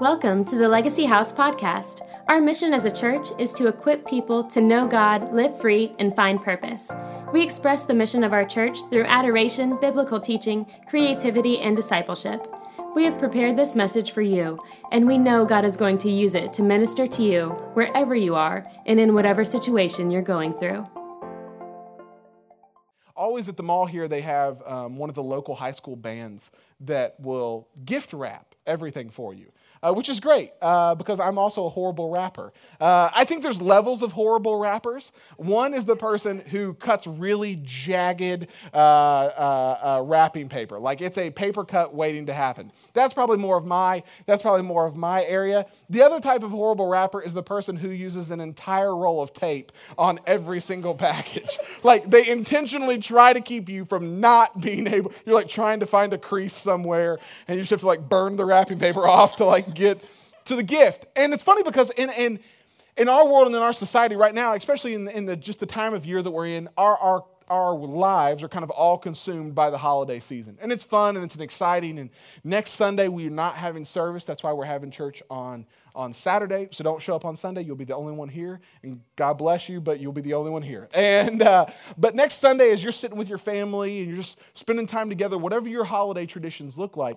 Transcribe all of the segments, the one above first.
Welcome to the Legacy House podcast. Our mission as a church is to equip people to know God, live free, and find purpose. We express the mission of our church through adoration, biblical teaching, creativity, and discipleship. We have prepared this message for you, and we know God is going to use it to minister to you wherever you are and in whatever situation you're going through. Always at the mall here, they have um, one of the local high school bands that will gift wrap everything for you uh, which is great uh, because I'm also a horrible wrapper. Uh, I think there's levels of horrible wrappers. One is the person who cuts really jagged uh, uh, uh, wrapping paper, like it's a paper cut waiting to happen. That's probably more of my that's probably more of my area. The other type of horrible wrapper is the person who uses an entire roll of tape on every single package. like they intentionally try to keep you from not being able. You're like trying to find a crease somewhere, and you just have to like burn the wrapping paper off to like get to the gift. And it's funny because in, in, in our world and in our society right now, especially in, the, in the, just the time of year that we're in, our, our, our lives are kind of all consumed by the holiday season. And it's fun and it's an exciting. And next Sunday, we're not having service. That's why we're having church on, on Saturday. So don't show up on Sunday. You'll be the only one here. And God bless you, but you'll be the only one here. And, uh, but next Sunday, as you're sitting with your family and you're just spending time together, whatever your holiday traditions look like,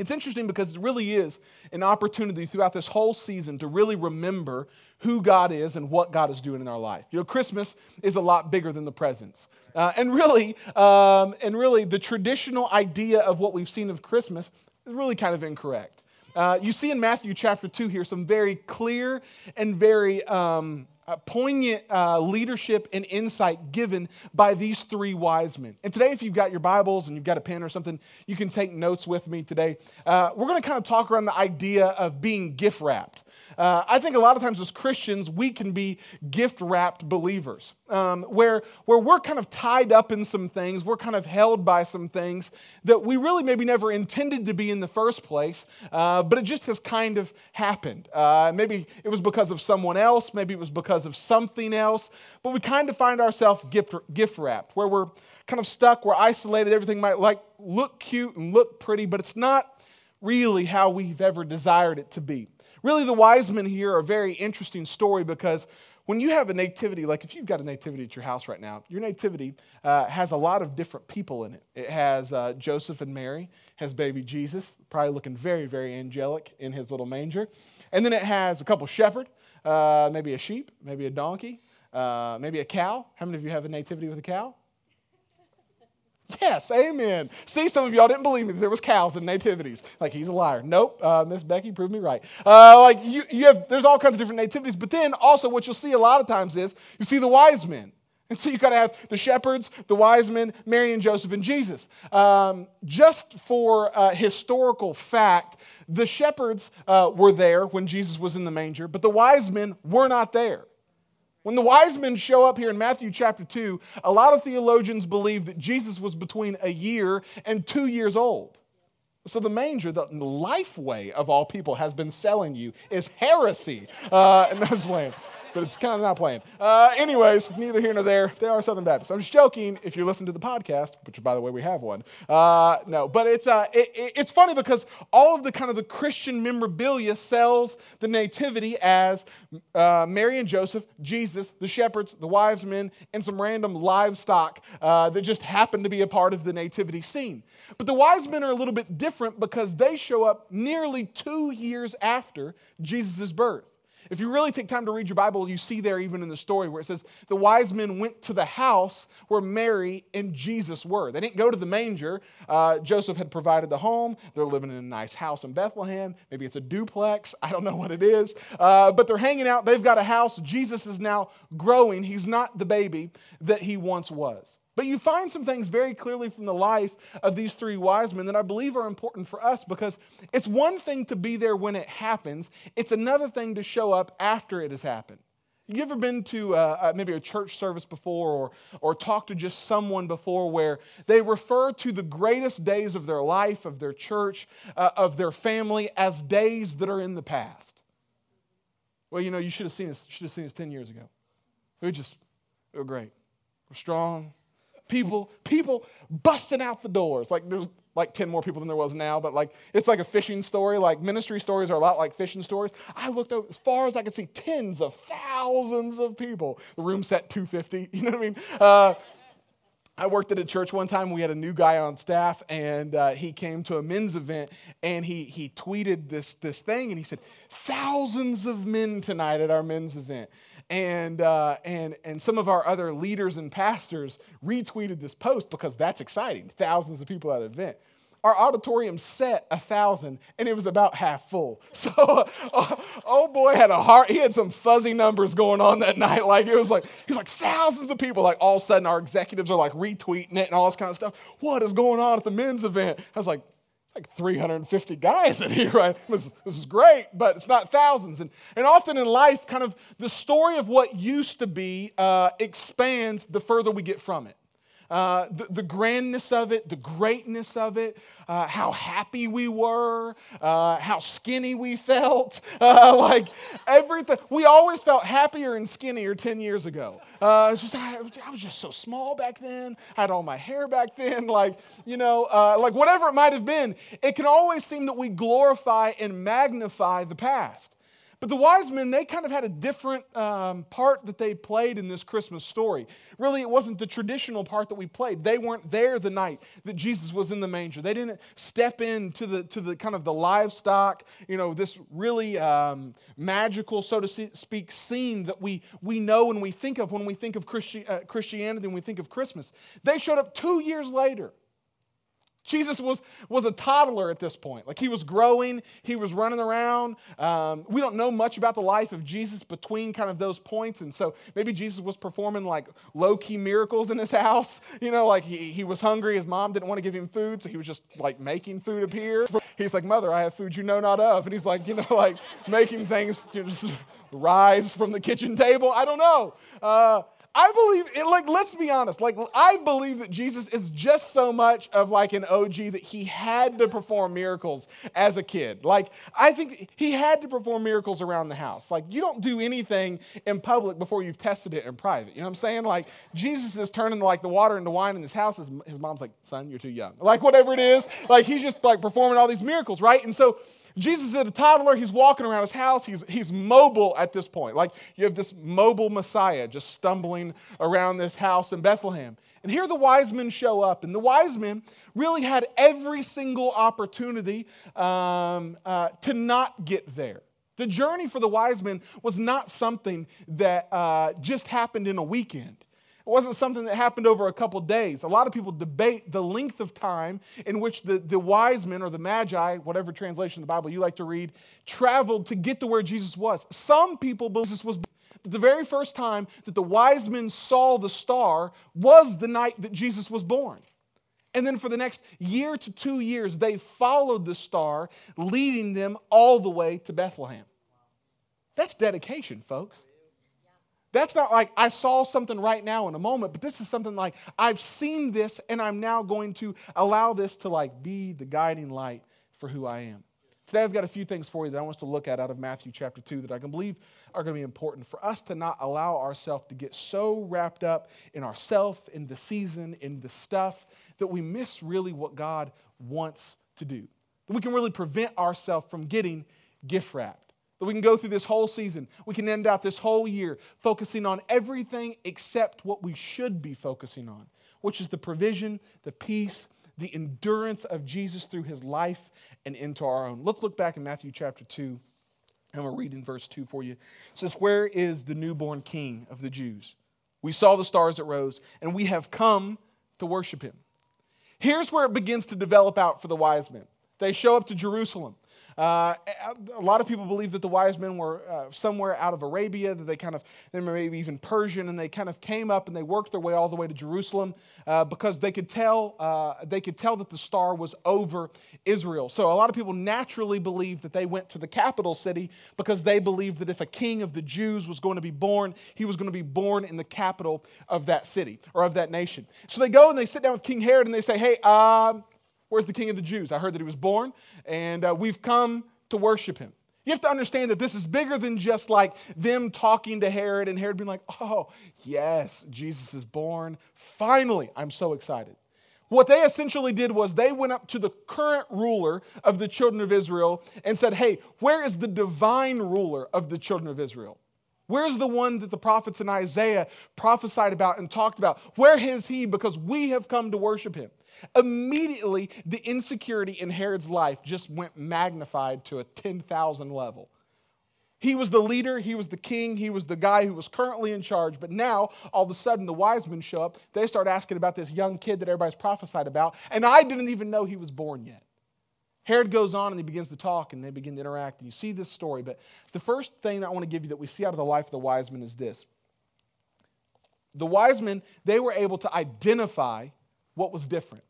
it's interesting because it really is an opportunity throughout this whole season to really remember who God is and what God is doing in our life. You know, Christmas is a lot bigger than the presents. Uh, and really, um, and really, the traditional idea of what we've seen of Christmas is really kind of incorrect. Uh, you see in Matthew chapter 2 here some very clear and very um, poignant uh, leadership and insight given by these three wise men. And today, if you've got your Bibles and you've got a pen or something, you can take notes with me today. Uh, we're going to kind of talk around the idea of being gift wrapped. Uh, I think a lot of times as Christians, we can be gift wrapped believers, um, where, where we're kind of tied up in some things, we're kind of held by some things that we really maybe never intended to be in the first place, uh, but it just has kind of happened. Uh, maybe it was because of someone else, maybe it was because of something else, but we kind of find ourselves gift, gift wrapped, where we're kind of stuck, we're isolated, everything might like look cute and look pretty, but it's not really how we've ever desired it to be. Really, the wise men here are a very interesting story because when you have a nativity, like if you've got a nativity at your house right now, your nativity uh, has a lot of different people in it. It has uh, Joseph and Mary, has baby Jesus, probably looking very, very angelic in his little manger. And then it has a couple shepherd, uh, maybe a sheep, maybe a donkey, uh, maybe a cow. How many of you have a nativity with a cow? Yes, amen. See, some of y'all didn't believe me that there was cows in nativities. Like he's a liar. Nope, uh, Miss Becky proved me right. Uh, like you, you have, there's all kinds of different nativities. But then also, what you'll see a lot of times is you see the wise men. And so you got to have the shepherds, the wise men, Mary and Joseph and Jesus. Um, just for uh, historical fact, the shepherds uh, were there when Jesus was in the manger, but the wise men were not there. When the wise men show up here in Matthew chapter 2, a lot of theologians believe that Jesus was between a year and two years old. So the manger, the LifeWay of all people, has been selling you is heresy. Uh, and that's lame but it's kind of not playing. Uh, anyways, neither here nor there. They are Southern Baptists. I'm just joking if you listen to the podcast, which by the way we have one. Uh, no, but it's uh, it, it, it's funny because all of the kind of the Christian memorabilia sells the nativity as uh, Mary and Joseph, Jesus, the shepherds, the wives men, and some random livestock uh, that just happen to be a part of the nativity scene. But the wise men are a little bit different because they show up nearly two years after Jesus' birth. If you really take time to read your Bible, you see there even in the story where it says the wise men went to the house where Mary and Jesus were. They didn't go to the manger. Uh, Joseph had provided the home. They're living in a nice house in Bethlehem. Maybe it's a duplex. I don't know what it is. Uh, but they're hanging out. They've got a house. Jesus is now growing. He's not the baby that he once was. But you find some things very clearly from the life of these three wise men that I believe are important for us because it's one thing to be there when it happens, it's another thing to show up after it has happened. You ever been to uh, uh, maybe a church service before or, or talked to just someone before where they refer to the greatest days of their life, of their church, uh, of their family as days that are in the past? Well, you know, you should have seen us, should have seen us 10 years ago. We just, we were great. We're strong, people, people busting out the doors. Like there's like 10 more people than there was now, but like it's like a fishing story. Like ministry stories are a lot like fishing stories. I looked over as far as I could see tens of thousands of people. The room set 250, you know what I mean? Uh, I worked at a church one time. We had a new guy on staff, and uh, he came to a men's event, and he he tweeted this this thing, and he said, "Thousands of men tonight at our men's event." And, uh, and, and some of our other leaders and pastors retweeted this post because that's exciting. Thousands of people at an event. Our auditorium set a thousand and it was about half full. So oh boy had a heart he had some fuzzy numbers going on that night. Like it was like he's like thousands of people. Like all of a sudden our executives are like retweeting it and all this kind of stuff. What is going on at the men's event? I was like like 350 guys in here, right? This, this, is great, but it's not thousands. And, and often in life, kind of the story of what used to be uh, expands the further we get from it. Uh, the, the, grandness of it, the greatness of it, uh, how happy we were, uh, how skinny we felt. Uh, like everything. We always felt happier and skinnier 10 years ago. Uh, just, I, I, was just so small back then. I had all my hair back then. Like, you know, like whatever it might have been, it can always seem that we glorify and magnify the past. But the wise men, they kind of had a different um, part that they played in this Christmas story. Really, it wasn't the traditional part that we played. They weren't there the night that Jesus was in the manger. They didn't step into the, to the kind of the livestock, you know, this really um, magical, so to speak, scene that we, we know and we think of when we think of Christi- uh, Christianity and we think of Christmas. They showed up two years later. Jesus was, was a toddler at this point. Like he was growing, he was running around. Um, we don't know much about the life of Jesus between kind of those points. And so maybe Jesus was performing like low key miracles in his house. You know, like he, he was hungry, his mom didn't want to give him food, so he was just like making food appear. He's like, Mother, I have food you know not of. And he's like, you know, like making things you know, just rise from the kitchen table. I don't know. Uh, I believe, it, like, let's be honest, like, I believe that Jesus is just so much of like an OG that he had to perform miracles as a kid. Like, I think he had to perform miracles around the house. Like, you don't do anything in public before you've tested it in private. You know what I'm saying? Like, Jesus is turning like the water into wine in his house. His, his mom's like, son, you're too young. Like, whatever it is, like, he's just like performing all these miracles, right? And so, Jesus is a toddler. He's walking around his house. He's, he's mobile at this point. Like you have this mobile Messiah just stumbling around this house in Bethlehem. And here the wise men show up. And the wise men really had every single opportunity um, uh, to not get there. The journey for the wise men was not something that uh, just happened in a weekend. It wasn't something that happened over a couple days. A lot of people debate the length of time in which the, the wise men or the magi, whatever translation of the Bible you like to read, traveled to get to where Jesus was. Some people believe this was the very first time that the wise men saw the star was the night that Jesus was born. And then for the next year to two years, they followed the star, leading them all the way to Bethlehem. That's dedication, folks. That's not like I saw something right now in a moment, but this is something like I've seen this and I'm now going to allow this to like be the guiding light for who I am. Today I've got a few things for you that I want us to look at out of Matthew chapter 2 that I can believe are going to be important for us to not allow ourselves to get so wrapped up in ourself, in the season, in the stuff that we miss really what God wants to do. That we can really prevent ourselves from getting gift wrapped. That we can go through this whole season. We can end out this whole year focusing on everything except what we should be focusing on, which is the provision, the peace, the endurance of Jesus through his life and into our own. Let's look back in Matthew chapter 2. I'm going to read in verse 2 for you. It says, Where is the newborn king of the Jews? We saw the stars that rose, and we have come to worship him. Here's where it begins to develop out for the wise men. They show up to Jerusalem. Uh, a lot of people believe that the wise men were uh, somewhere out of Arabia, that they kind of, they were maybe even Persian, and they kind of came up and they worked their way all the way to Jerusalem uh, because they could tell uh, they could tell that the star was over Israel. So a lot of people naturally believe that they went to the capital city because they believed that if a king of the Jews was going to be born, he was going to be born in the capital of that city or of that nation. So they go and they sit down with King Herod and they say, "Hey." Um, Where's the king of the Jews? I heard that he was born, and uh, we've come to worship him. You have to understand that this is bigger than just like them talking to Herod and Herod being like, oh, yes, Jesus is born. Finally, I'm so excited. What they essentially did was they went up to the current ruler of the children of Israel and said, Hey, where is the divine ruler of the children of Israel? Where's the one that the prophets in Isaiah prophesied about and talked about? Where is he? Because we have come to worship him. Immediately, the insecurity in Herod's life just went magnified to a 10,000 level. He was the leader, he was the king, he was the guy who was currently in charge. But now, all of a sudden, the wise men show up. They start asking about this young kid that everybody's prophesied about, and I didn't even know he was born yet. Herod goes on and he begins to talk and they begin to interact. And you see this story. But the first thing that I want to give you that we see out of the life of the wise men is this the wise men, they were able to identify what was different.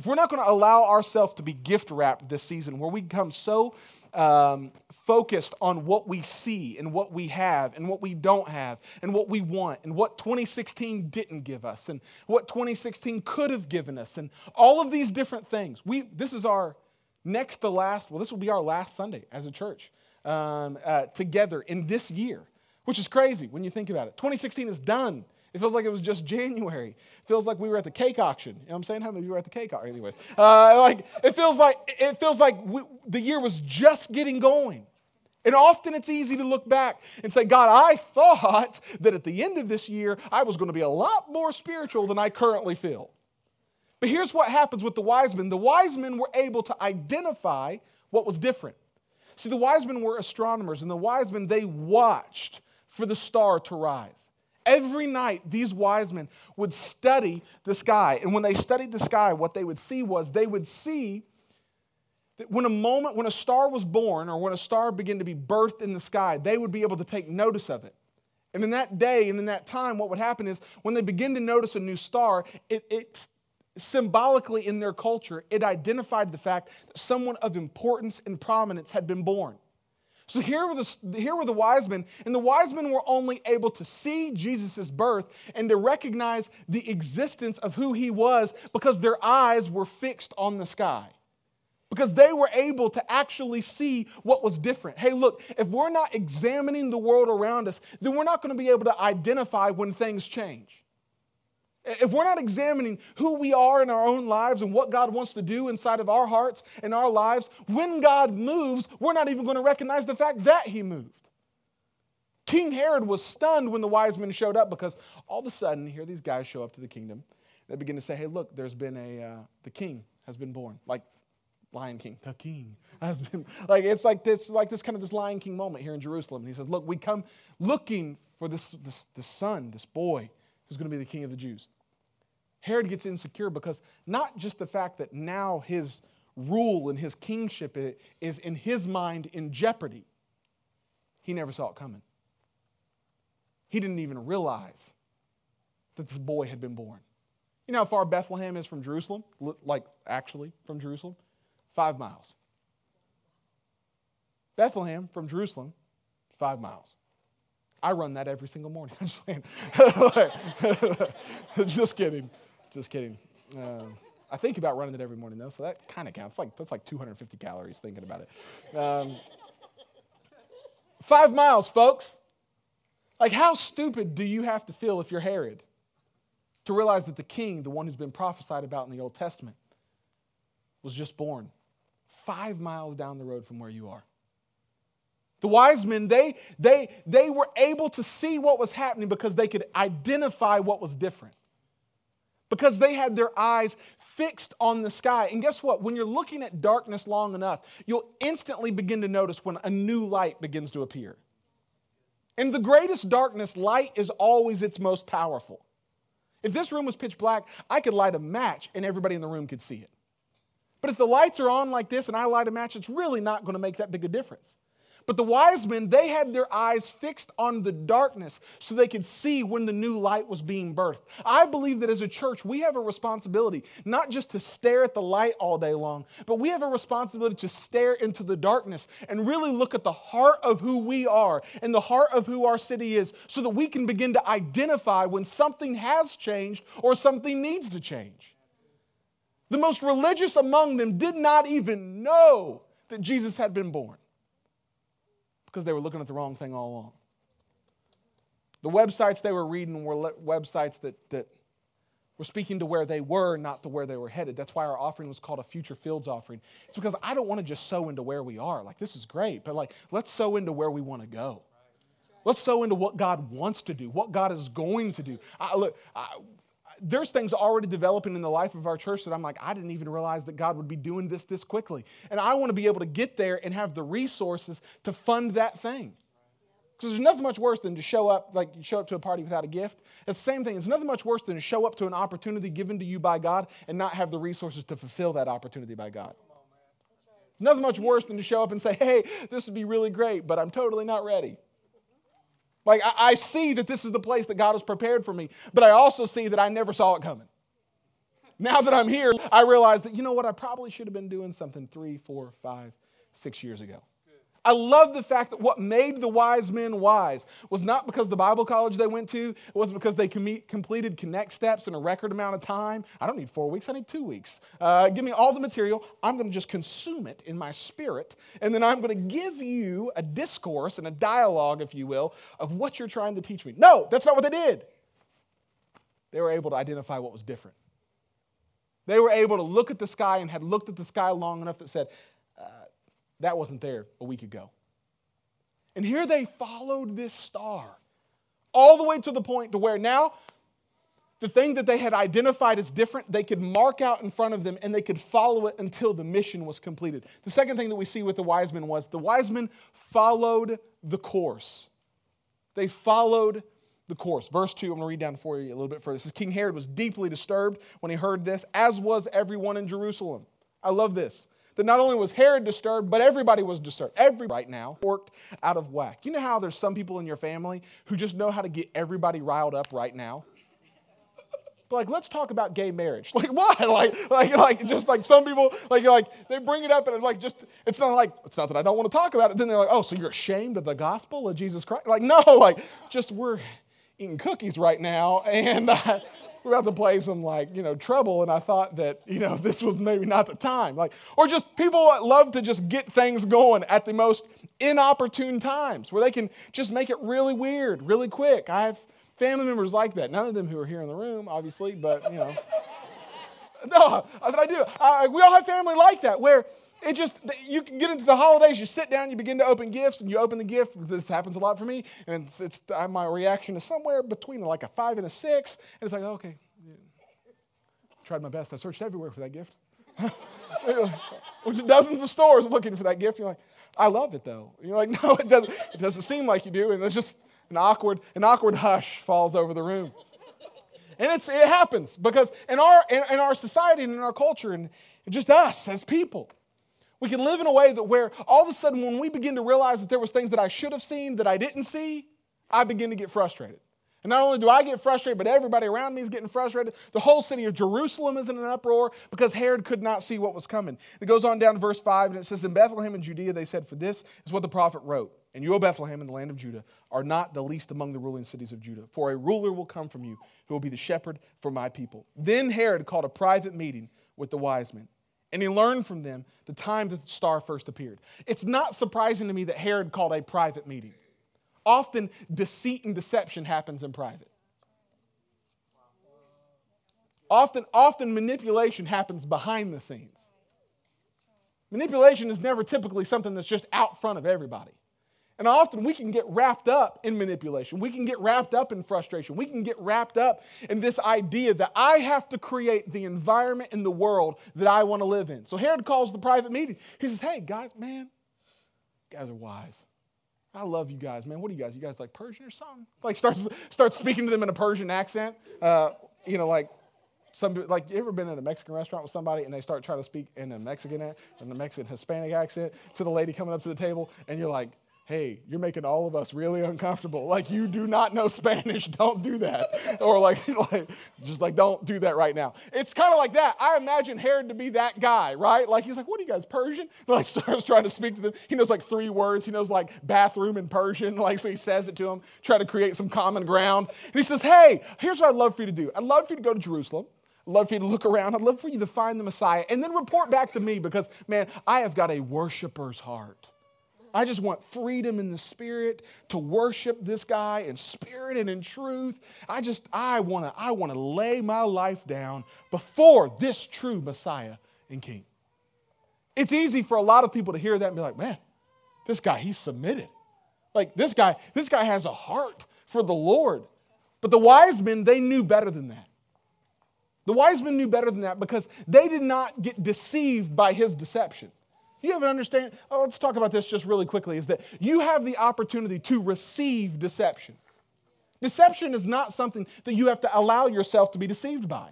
If we're not going to allow ourselves to be gift wrapped this season, where we become so um, focused on what we see and what we have and what we don't have and what we want and what 2016 didn't give us and what 2016 could have given us and all of these different things, we, this is our next to last, well, this will be our last Sunday as a church um, uh, together in this year, which is crazy when you think about it. 2016 is done. It feels like it was just January. It feels like we were at the cake auction. You know what I'm saying? How many of you were at the cake auction? Anyways, uh, like it feels like it feels like we, the year was just getting going. And often it's easy to look back and say, God, I thought that at the end of this year I was going to be a lot more spiritual than I currently feel. But here's what happens with the wise men the wise men were able to identify what was different. See, the wise men were astronomers, and the wise men, they watched for the star to rise. Every night, these wise men would study the sky. And when they studied the sky, what they would see was they would see that when a moment, when a star was born or when a star began to be birthed in the sky, they would be able to take notice of it. And in that day and in that time, what would happen is when they begin to notice a new star, it, it symbolically in their culture, it identified the fact that someone of importance and prominence had been born. So here were, the, here were the wise men, and the wise men were only able to see Jesus' birth and to recognize the existence of who he was because their eyes were fixed on the sky. Because they were able to actually see what was different. Hey, look, if we're not examining the world around us, then we're not going to be able to identify when things change. If we're not examining who we are in our own lives and what God wants to do inside of our hearts and our lives, when God moves, we're not even going to recognize the fact that He moved. King Herod was stunned when the wise men showed up because all of a sudden, here these guys show up to the kingdom. They begin to say, hey, look, there's been a, uh, the king has been born. Like Lion King, the king has been, like, it's like this, like this kind of this Lion King moment here in Jerusalem. And he says, look, we come looking for this, this, this son, this boy who's going to be the king of the Jews. Herod gets insecure because not just the fact that now his rule and his kingship is in his mind in jeopardy, he never saw it coming. He didn't even realize that this boy had been born. You know how far Bethlehem is from Jerusalem? Like, actually, from Jerusalem? Five miles. Bethlehem from Jerusalem, five miles. I run that every single morning. I'm just just kidding. Just kidding. Uh, I think about running it every morning though, so that kind of counts. Like that's like 250 calories thinking about it. Um, five miles, folks. Like, how stupid do you have to feel if you're Herod to realize that the king, the one who's been prophesied about in the Old Testament, was just born five miles down the road from where you are? The wise men, they, they, they were able to see what was happening because they could identify what was different. Because they had their eyes fixed on the sky. And guess what? When you're looking at darkness long enough, you'll instantly begin to notice when a new light begins to appear. In the greatest darkness, light is always its most powerful. If this room was pitch black, I could light a match and everybody in the room could see it. But if the lights are on like this and I light a match, it's really not going to make that big a difference. But the wise men, they had their eyes fixed on the darkness so they could see when the new light was being birthed. I believe that as a church, we have a responsibility not just to stare at the light all day long, but we have a responsibility to stare into the darkness and really look at the heart of who we are and the heart of who our city is so that we can begin to identify when something has changed or something needs to change. The most religious among them did not even know that Jesus had been born because they were looking at the wrong thing all along. The websites they were reading were websites that, that We're speaking to where they were, not to where they were headed. That's why our offering was called a future fields offering. It's because I don't want to just sow into where we are. Like, this is great, but like, let's sow into where we want to go. Let's sow into what God wants to do, what God is going to do. I, look, I, there's things already developing in the life of our church that I'm like, I didn't even realize that God would be doing this this quickly. And I want to be able to get there and have the resources to fund that thing. Because there's nothing much worse than to show up, like you show up to a party without a gift. It's the same thing. It's nothing much worse than to show up to an opportunity given to you by God and not have the resources to fulfill that opportunity by God. Nothing much worse than to show up and say, hey, this would be really great, but I'm totally not ready. Like, I, I see that this is the place that God has prepared for me, but I also see that I never saw it coming. Now that I'm here, I realize that, you know what, I probably should have been doing something three, four, five, six years ago. I love the fact that what made the wise men wise was not because the Bible college they went to, it wasn't because they com- completed Connect steps in a record amount of time. I don't need four weeks, I need two weeks. Uh, give me all the material. I'm going to just consume it in my spirit, and then I'm going to give you a discourse and a dialogue, if you will, of what you're trying to teach me. No, that's not what they did. They were able to identify what was different. They were able to look at the sky and had looked at the sky long enough that said, that wasn't there a week ago. And here they followed this star all the way to the point to where now the thing that they had identified as different, they could mark out in front of them and they could follow it until the mission was completed. The second thing that we see with the wise men was the wise men followed the course. They followed the course. Verse 2, I'm going to read down for you a little bit further. This is King Herod was deeply disturbed when he heard this, as was everyone in Jerusalem. I love this that not only was Herod disturbed, but everybody was disturbed. Every right now worked out of whack. You know how there's some people in your family who just know how to get everybody riled up right now? Like, let's talk about gay marriage. Like, why? Like, like, like, just like some people, like, like they bring it up and it's like, just, it's not like, it's not that I don't want to talk about it. Then they're like, oh, so you're ashamed of the gospel of Jesus Christ? Like, no, like, just we're eating cookies right now, and uh, we're about to play some like, you know, trouble. And I thought that, you know, this was maybe not the time. Like, or just people love to just get things going at the most inopportune times where they can just make it really weird, really quick. I have family members like that. None of them who are here in the room, obviously, but, you know. no, but I do. I, we all have family like that where it just, you can get into the holidays, you sit down, you begin to open gifts, and you open the gift. This happens a lot for me, and it's, it's my reaction is somewhere between like a five and a six, and it's like, oh, okay, yeah. tried my best. I searched everywhere for that gift. dozens of stores looking for that gift. You're like, I love it though. You're like, no, it doesn't. It doesn't seem like you do, and there's just an awkward, an awkward hush falls over the room. And it's, it happens because in our, in, in our society and in our culture, and just us as people, we can live in a way that where all of a sudden when we begin to realize that there was things that I should have seen that I didn't see, I begin to get frustrated. And not only do I get frustrated, but everybody around me is getting frustrated. The whole city of Jerusalem is in an uproar because Herod could not see what was coming. It goes on down to verse 5, and it says, In Bethlehem in Judea, they said, For this is what the prophet wrote. And you, O Bethlehem, in the land of Judah, are not the least among the ruling cities of Judah, for a ruler will come from you who will be the shepherd for my people. Then Herod called a private meeting with the wise men and he learned from them the time that the star first appeared. It's not surprising to me that Herod called a private meeting. Often, deceit and deception happens in private. Often, often manipulation happens behind the scenes. Manipulation is never typically something that's just out front of everybody. And often we can get wrapped up in manipulation. We can get wrapped up in frustration. We can get wrapped up in this idea that I have to create the environment in the world that I want to live in. So Herod calls the private meeting. He says, Hey, guys, man, you guys are wise. I love you guys, man. What are you guys? You guys like Persian or something? Like starts starts speaking to them in a Persian accent. Uh, you know, like some like you ever been in a Mexican restaurant with somebody and they start trying to speak in a Mexican in a Mexican Hispanic accent to the lady coming up to the table and you're like, hey, you're making all of us really uncomfortable. Like, you do not know Spanish, don't do that. Or, like, like just like, don't do that right now. It's kind of like that. I imagine Herod to be that guy, right? Like, he's like, what are you guys, Persian? Like, starts trying to speak to them. He knows like three words. He knows like bathroom in Persian. Like, so he says it to them, try to create some common ground. And he says, hey, here's what I'd love for you to do. I'd love for you to go to Jerusalem. I'd love for you to look around. I'd love for you to find the Messiah and then report back to me because, man, I have got a worshiper's heart. I just want freedom in the spirit to worship this guy in spirit and in truth. I just I want to I want to lay my life down before this true Messiah and King. It's easy for a lot of people to hear that and be like, "Man, this guy he's submitted." Like this guy this guy has a heart for the Lord. But the wise men they knew better than that. The wise men knew better than that because they did not get deceived by his deception. You have an understanding? Oh, let's talk about this just really quickly is that you have the opportunity to receive deception. Deception is not something that you have to allow yourself to be deceived by.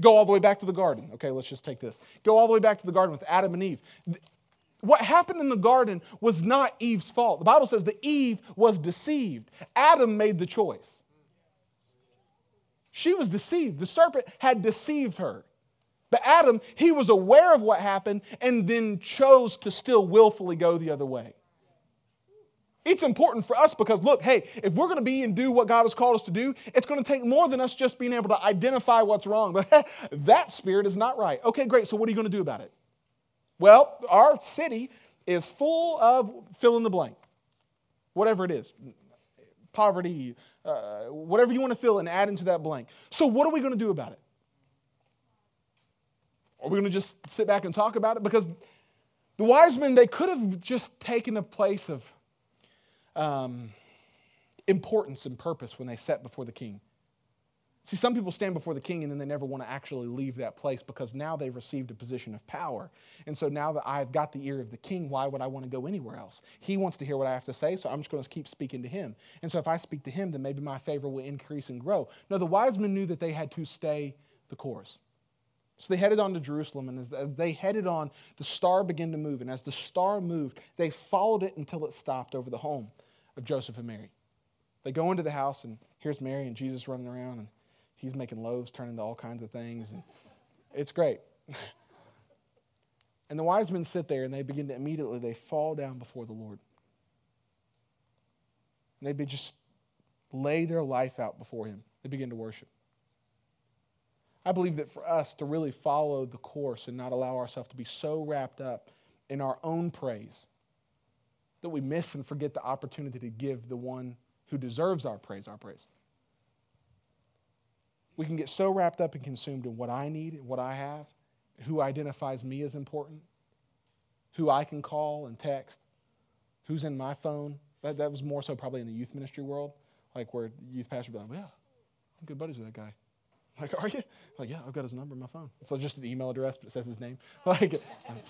Go all the way back to the garden. Okay, let's just take this. Go all the way back to the garden with Adam and Eve. What happened in the garden was not Eve's fault. The Bible says that Eve was deceived. Adam made the choice. She was deceived. The serpent had deceived her. But Adam, he was aware of what happened and then chose to still willfully go the other way. It's important for us because, look, hey, if we're going to be and do what God has called us to do, it's going to take more than us just being able to identify what's wrong. But that spirit is not right. Okay, great. So, what are you going to do about it? Well, our city is full of fill in the blank, whatever it is poverty, uh, whatever you want to fill and add into that blank. So, what are we going to do about it? Are we going to just sit back and talk about it? Because the wise men, they could have just taken a place of um, importance and purpose when they sat before the king. See, some people stand before the king and then they never want to actually leave that place because now they've received a position of power. And so now that I've got the ear of the king, why would I want to go anywhere else? He wants to hear what I have to say, so I'm just going to keep speaking to him. And so if I speak to him, then maybe my favor will increase and grow. No, the wise men knew that they had to stay the course. So they headed on to Jerusalem, and as, they headed on, the star began to move. And as the star moved, they followed it until it stopped over the home of Joseph and Mary. They go into the house, and here's Mary and Jesus running around, and he's making loaves turn into all kinds of things. And it's great. and the wise men sit there, and they begin to immediately, they fall down before the Lord. And they just lay their life out before him. They begin to worship. I believe that for us to really follow the course and not allow ourselves to be so wrapped up in our own praise that we miss and forget the opportunity to give the one who deserves our praise our praise. We can get so wrapped up and consumed in what I need, and what I have, who identifies me as important, who I can call and text, who's in my phone. That, that was more so probably in the youth ministry world, like where youth pastor would be like, yeah, I'm good buddies with that guy. Like, are you? Like, yeah, I've got his number in my phone. It's just an email address, but it says his name. Like,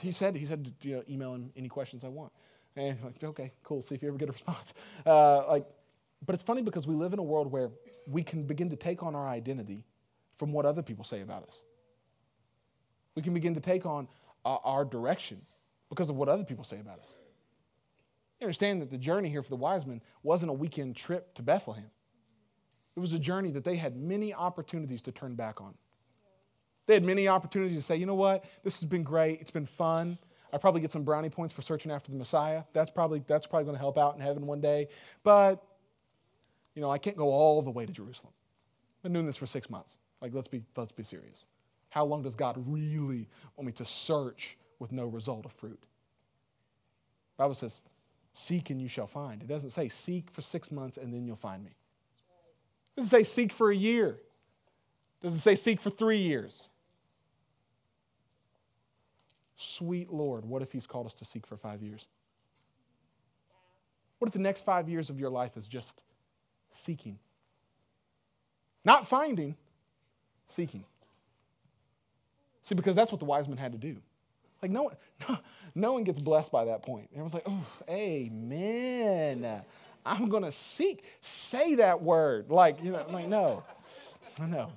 he said, he said, you know, email him any questions I want. And like, okay, cool. See if you ever get a response. Uh, like, but it's funny because we live in a world where we can begin to take on our identity from what other people say about us. We can begin to take on our, our direction because of what other people say about us. You understand that the journey here for the wise men wasn't a weekend trip to Bethlehem. It was a journey that they had many opportunities to turn back on. They had many opportunities to say, you know what, this has been great, it's been fun. I probably get some brownie points for searching after the Messiah. That's probably, that's probably going to help out in heaven one day. But, you know, I can't go all the way to Jerusalem. I've been doing this for six months. Like, let's be, let's be serious. How long does God really want me to search with no result of fruit? The Bible says, seek and you shall find. It doesn't say seek for six months and then you'll find me. It doesn't say seek for a year. It doesn't say seek for three years. Sweet Lord, what if He's called us to seek for five years? What if the next five years of your life is just seeking? Not finding, seeking. See, because that's what the wise men had to do. Like, no one, no, no one gets blessed by that point. Everyone's like, oh, amen. I'm going to seek. Say that word. Like, you know, like, no. No.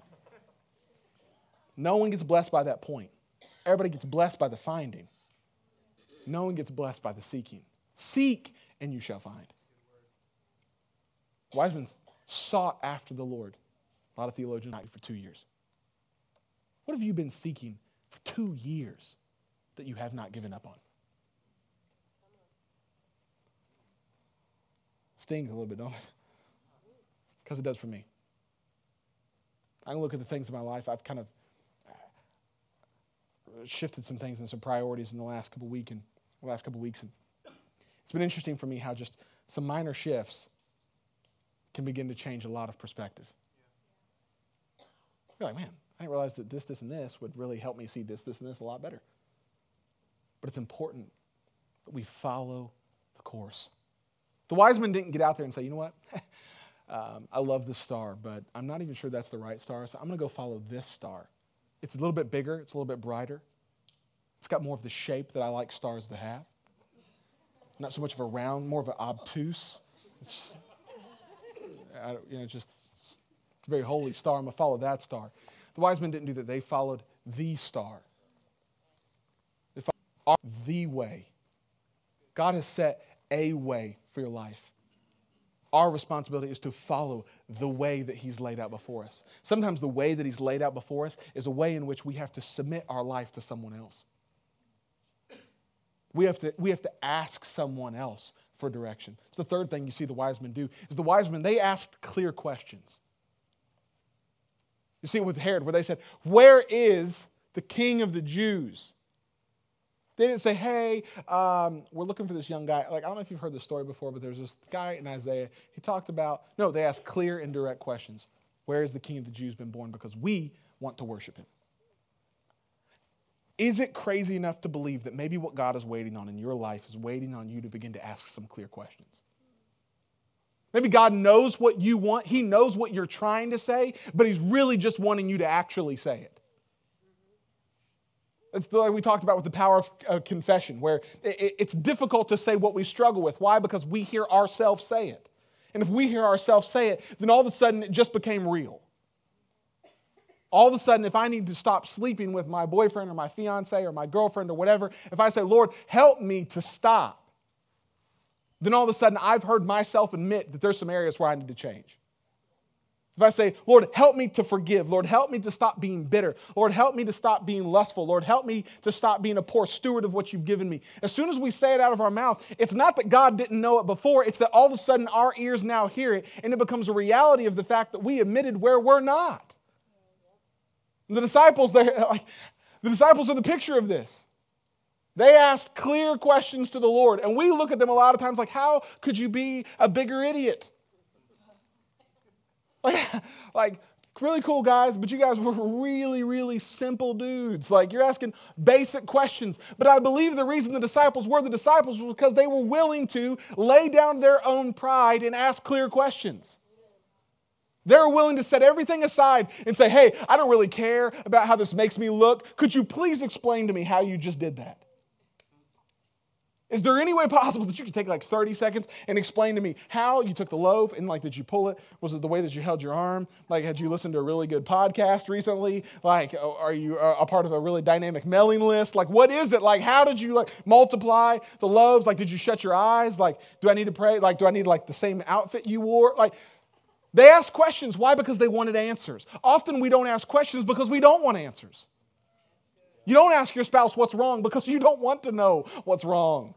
No one gets blessed by that point. Everybody gets blessed by the finding. No one gets blessed by the seeking. Seek and you shall find. Wise men sought after the Lord. A lot of theologians like for two years. What have you been seeking for two years that you have not given up on? Stings a little bit, don't it? Because it does for me. I look at the things in my life. I've kind of uh, shifted some things and some priorities in the last couple week and last couple weeks, and it's been interesting for me how just some minor shifts can begin to change a lot of perspective. You're like, man, I didn't realize that this, this, and this would really help me see this, this, and this a lot better. But it's important that we follow the course. The wise men didn't get out there and say, you know what? um, I love this star, but I'm not even sure that's the right star, so I'm going to go follow this star. It's a little bit bigger, it's a little bit brighter, it's got more of the shape that I like stars to have. Not so much of a round, more of an obtuse. It's, you know, just it's a very holy star. I'm going to follow that star. The wise men didn't do that. They followed the star. They followed the way. God has set a way for your life. Our responsibility is to follow the way that He's laid out before us. Sometimes the way that He's laid out before us is a way in which we have to submit our life to someone else. We have to, we have to ask someone else for direction. It's the third thing you see the wise men do is the wise men, they asked clear questions. You see it with Herod, where they said, Where is the king of the Jews? They didn't say, hey, um, we're looking for this young guy. Like, I don't know if you've heard this story before, but there's this guy in Isaiah. He talked about, no, they asked clear and direct questions. Where has the king of the Jews been born? Because we want to worship him. Is it crazy enough to believe that maybe what God is waiting on in your life is waiting on you to begin to ask some clear questions? Maybe God knows what you want, He knows what you're trying to say, but He's really just wanting you to actually say it. It's the, like we talked about with the power of uh, confession, where it's difficult to say what we struggle with. Why? Because we hear ourselves say it. And if we hear ourselves say it, then all of a sudden it just became real. All of a sudden, if I need to stop sleeping with my boyfriend or my fiance or my girlfriend or whatever, if I say, Lord, help me to stop, then all of a sudden I've heard myself admit that there's some areas where I need to change. If I say, Lord, help me to forgive. Lord, help me to stop being bitter. Lord, help me to stop being lustful. Lord, help me to stop being a poor steward of what you've given me. As soon as we say it out of our mouth, it's not that God didn't know it before, it's that all of a sudden our ears now hear it, and it becomes a reality of the fact that we admitted where we're not. The disciples, they're like, the disciples are the picture of this. They asked clear questions to the Lord, and we look at them a lot of times like, how could you be a bigger idiot? Like, like really cool guys, but you guys were really, really simple dudes. Like you're asking basic questions. But I believe the reason the disciples were the disciples was because they were willing to lay down their own pride and ask clear questions. They were willing to set everything aside and say, hey, I don't really care about how this makes me look. Could you please explain to me how you just did that? Is there any way possible that you could take like 30 seconds and explain to me how you took the loaf and like did you pull it? Was it the way that you held your arm? Like had you listened to a really good podcast recently? Like are you uh, a part of a really dynamic mailing list? Like what is it? Like how did you like multiply the loaves? Like did you shut your eyes? Like do I need to pray? Like do I need like the same outfit you wore? Like they ask questions. Why? Because they wanted answers. Often we don't ask questions because we don't want answers. You don't ask your spouse what's wrong because you don't want to know what's wrong.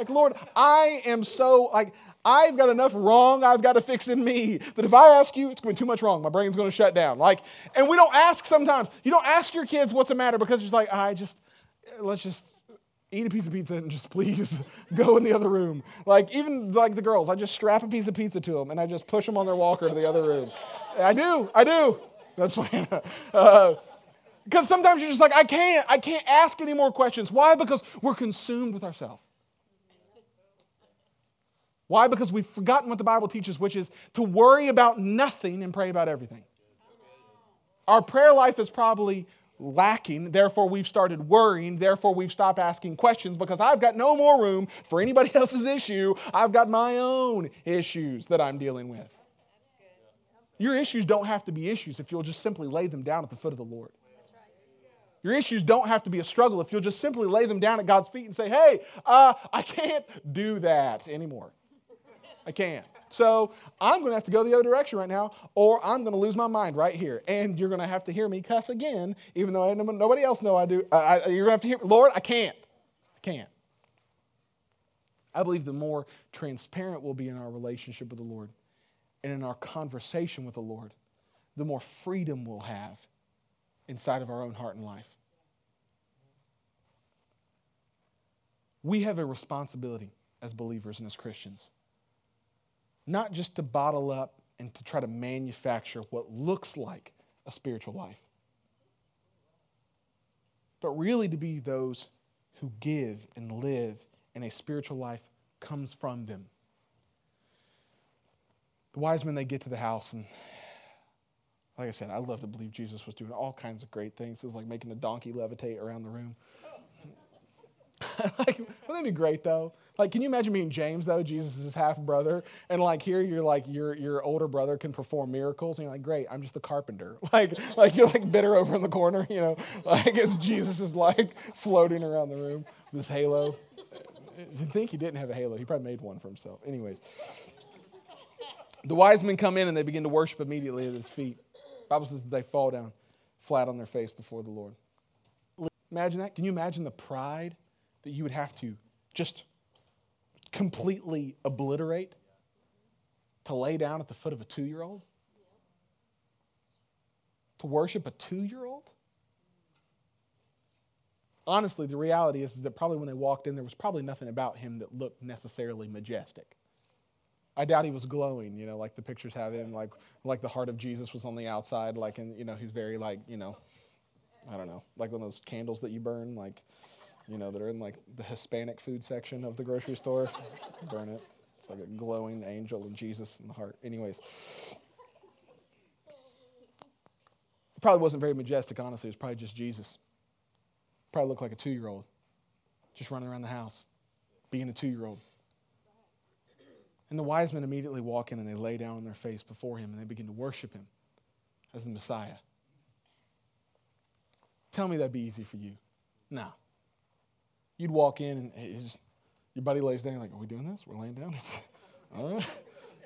Like, Lord, I am so, like, I've got enough wrong I've got to fix in me that if I ask you, it's going to be too much wrong. My brain's going to shut down. Like, and we don't ask sometimes. You don't ask your kids what's the matter because it's like, I just, let's just eat a piece of pizza and just please go in the other room. Like, even like the girls, I just strap a piece of pizza to them and I just push them on their walker to the other room. I do, I do. That's fine. Uh, because sometimes you're just like, I can't, I can't ask any more questions. Why? Because we're consumed with ourselves. Why? Because we've forgotten what the Bible teaches, which is to worry about nothing and pray about everything. Our prayer life is probably lacking, therefore we've started worrying, therefore we've stopped asking questions because I've got no more room for anybody else's issue. I've got my own issues that I'm dealing with. Your issues don't have to be issues if you'll just simply lay them down at the foot of the Lord. Your issues don't have to be a struggle if you'll just simply lay them down at God's feet and say, hey, uh, I can't do that anymore. I can't. So I'm going to have to go the other direction right now, or I'm going to lose my mind right here. And you're going to have to hear me cuss again, even though nobody else know I do. I, you're going to have to hear, Lord, I can't. I can't. I believe the more transparent we'll be in our relationship with the Lord and in our conversation with the Lord, the more freedom we'll have inside of our own heart and life. We have a responsibility as believers and as Christians. Not just to bottle up and to try to manufacture what looks like a spiritual life, but really to be those who give and live, and a spiritual life comes from them. The wise men, they get to the house, and like I said, I love to believe Jesus was doing all kinds of great things. It was like making a donkey levitate around the room. like, wouldn't that be great though? Like, can you imagine being James though, Jesus' is his half brother, and like here you're like your your older brother can perform miracles, and you're like, great, I'm just the carpenter. Like, like you're like bitter over in the corner, you know, like as Jesus is like floating around the room, with this halo. You think he didn't have a halo? He probably made one for himself. Anyways, the wise men come in and they begin to worship immediately at his feet. The Bible says they fall down flat on their face before the Lord. Imagine that. Can you imagine the pride that you would have to just completely obliterate to lay down at the foot of a two year old? To worship a two year old? Honestly, the reality is, is that probably when they walked in, there was probably nothing about him that looked necessarily majestic. I doubt he was glowing, you know, like the pictures have him, like like the heart of Jesus was on the outside, like and you know he's very like you know, I don't know, like one of those candles that you burn, like you know, that are in like the Hispanic food section of the grocery store. Burn it. It's like a glowing angel and Jesus in the heart. Anyways, it probably wasn't very majestic, honestly. It was probably just Jesus. Probably looked like a two year old, just running around the house, being a two year old. And the wise men immediately walk in and they lay down on their face before him and they begin to worship him as the Messiah. Tell me that'd be easy for you. No. You'd walk in and his, your buddy lays down, like, Are we doing this? We're laying down? uh,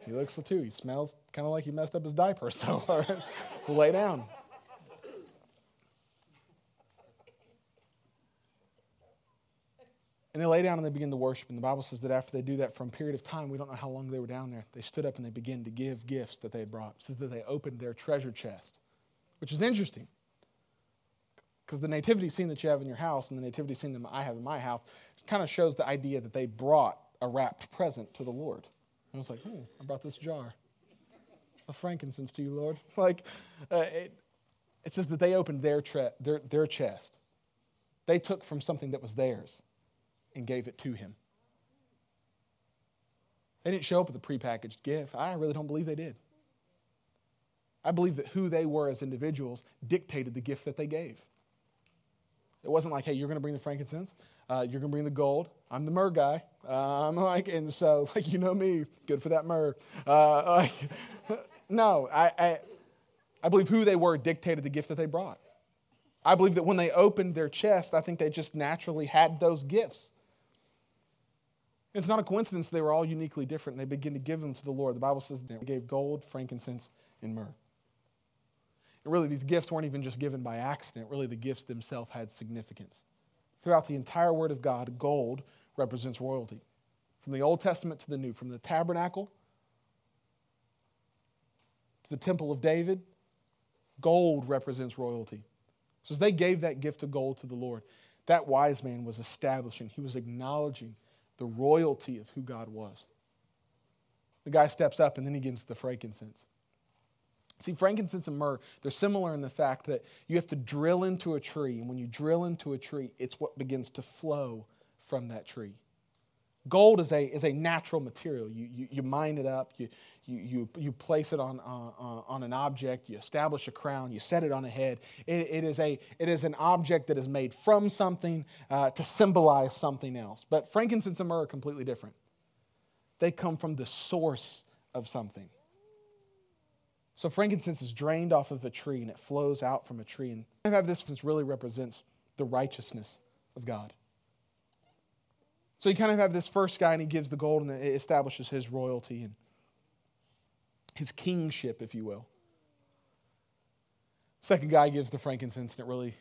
he looks two. He smells kind of like he messed up his diaper. So, all right, we'll lay down. And they lay down and they begin to worship. And the Bible says that after they do that for a period of time, we don't know how long they were down there, they stood up and they began to give gifts that they had brought. It says that they opened their treasure chest, which is interesting. Because the nativity scene that you have in your house and the nativity scene that I have in my house kind of shows the idea that they brought a wrapped present to the Lord. And I was like, oh, I brought this jar of frankincense to you, Lord. Like, uh, it, it, says that they opened their, tre- their, their chest. They took from something that was theirs and gave it to him. They didn't show up with a prepackaged gift. I really don't believe they did. I believe that who they were as individuals dictated the gift that they gave. It wasn't like, hey, you're going to bring the frankincense, uh, you're going to bring the gold. I'm the myrrh guy. Uh, I'm like, and so, like, you know me, good for that myrrh. Uh, like, no, I, I, I believe who they were dictated the gift that they brought. I believe that when they opened their chest, I think they just naturally had those gifts. It's not a coincidence they were all uniquely different. They begin to give them to the Lord. The Bible says they gave gold, frankincense, and myrrh. And really, these gifts weren't even just given by accident. Really, the gifts themselves had significance. Throughout the entire Word of God, gold represents royalty. From the Old Testament to the New, from the tabernacle to the temple of David, gold represents royalty. So as they gave that gift of gold to the Lord, that wise man was establishing, he was acknowledging the royalty of who God was. The guy steps up and then he gets the frankincense. See, frankincense and myrrh, they're similar in the fact that you have to drill into a tree, and when you drill into a tree, it's what begins to flow from that tree. Gold is a, is a natural material. You, you, you mine it up, you, you, you, you place it on, uh, on an object, you establish a crown, you set it on a head. It, it, is, a, it is an object that is made from something uh, to symbolize something else. But frankincense and myrrh are completely different. They come from the source of something. So frankincense is drained off of a tree and it flows out from a tree. And I have this really represents the righteousness of God. So you kind of have this first guy and he gives the gold and it establishes his royalty and his kingship, if you will. Second guy gives the frankincense and it really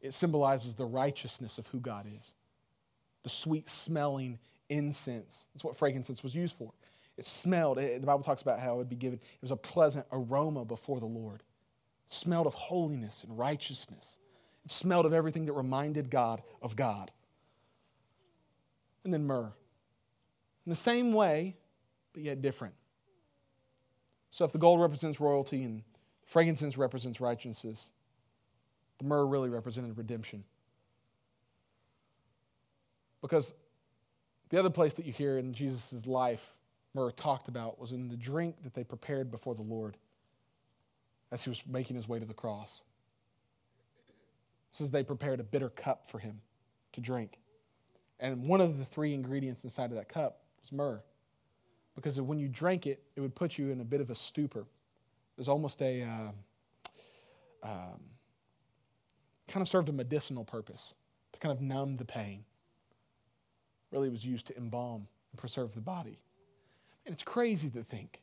it symbolizes the righteousness of who God is. The sweet smelling incense. That's what frankincense was used for. It smelled, it, the Bible talks about how it would be given, it was a pleasant aroma before the Lord. It smelled of holiness and righteousness. It smelled of everything that reminded God of God. And then myrrh. in the same way, but yet different. So if the gold represents royalty and frankincense represents righteousness, the myrrh really represented redemption. Because the other place that you hear in Jesus' life myrrh talked about was in the drink that they prepared before the Lord as he was making his way to the cross. Says they prepared a bitter cup for him to drink. And one of the three ingredients inside of that cup was myrrh. Because when you drank it, it would put you in a bit of a stupor. It was almost a uh, um, kind of served a medicinal purpose to kind of numb the pain. Really was used to embalm and preserve the body. And it's crazy to think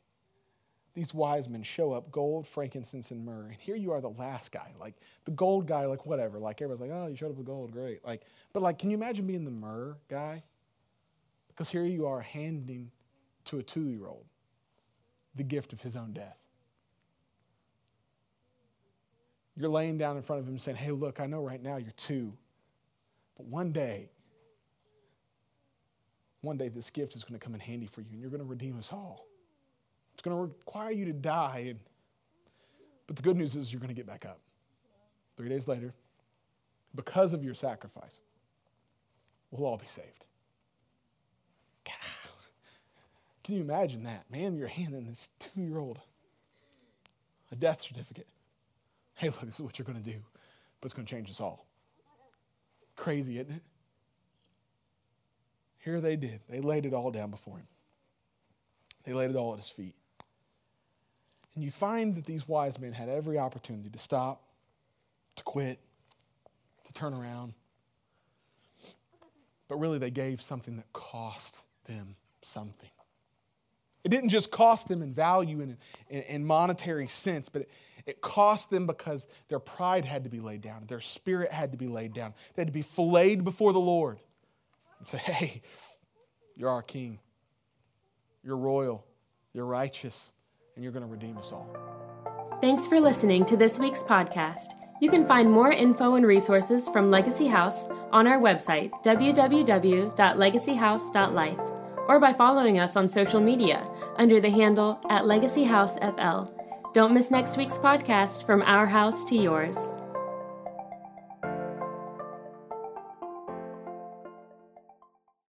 these wise men show up gold, frankincense, and myrrh. And here you are, the last guy. Like the gold guy, like whatever. Like everybody's like, oh, you showed up with gold, great. Like, but like, can you imagine being the myrrh guy? Because here you are handing to a two year old the gift of his own death. You're laying down in front of him saying, Hey, look, I know right now you're two, but one day, one day this gift is going to come in handy for you and you're going to redeem us all. It's going to require you to die. And, but the good news is you're going to get back up. Three days later, because of your sacrifice, we'll all be saved. God. Can you imagine that? Man, you're handing this two year old a death certificate. Hey, look, this is what you're going to do, but it's going to change us all. Crazy, isn't it? Here they did. They laid it all down before him, they laid it all at his feet. And you find that these wise men had every opportunity to stop, to quit, to turn around. But really, they gave something that cost them something. It didn't just cost them in value and in, in, monetary sense, but it, it cost them because their pride had to be laid down, their spirit had to be laid down. They had to be filleted before the Lord and say, Hey, you're our king. You're royal. You're righteous and you're going to redeem us all. Thanks for listening to this week's podcast. You can find more info and resources from Legacy House on our website, www.legacyhouse.life, or by following us on social media under the handle at Legacy House FL. Don't miss next week's podcast from our house to yours.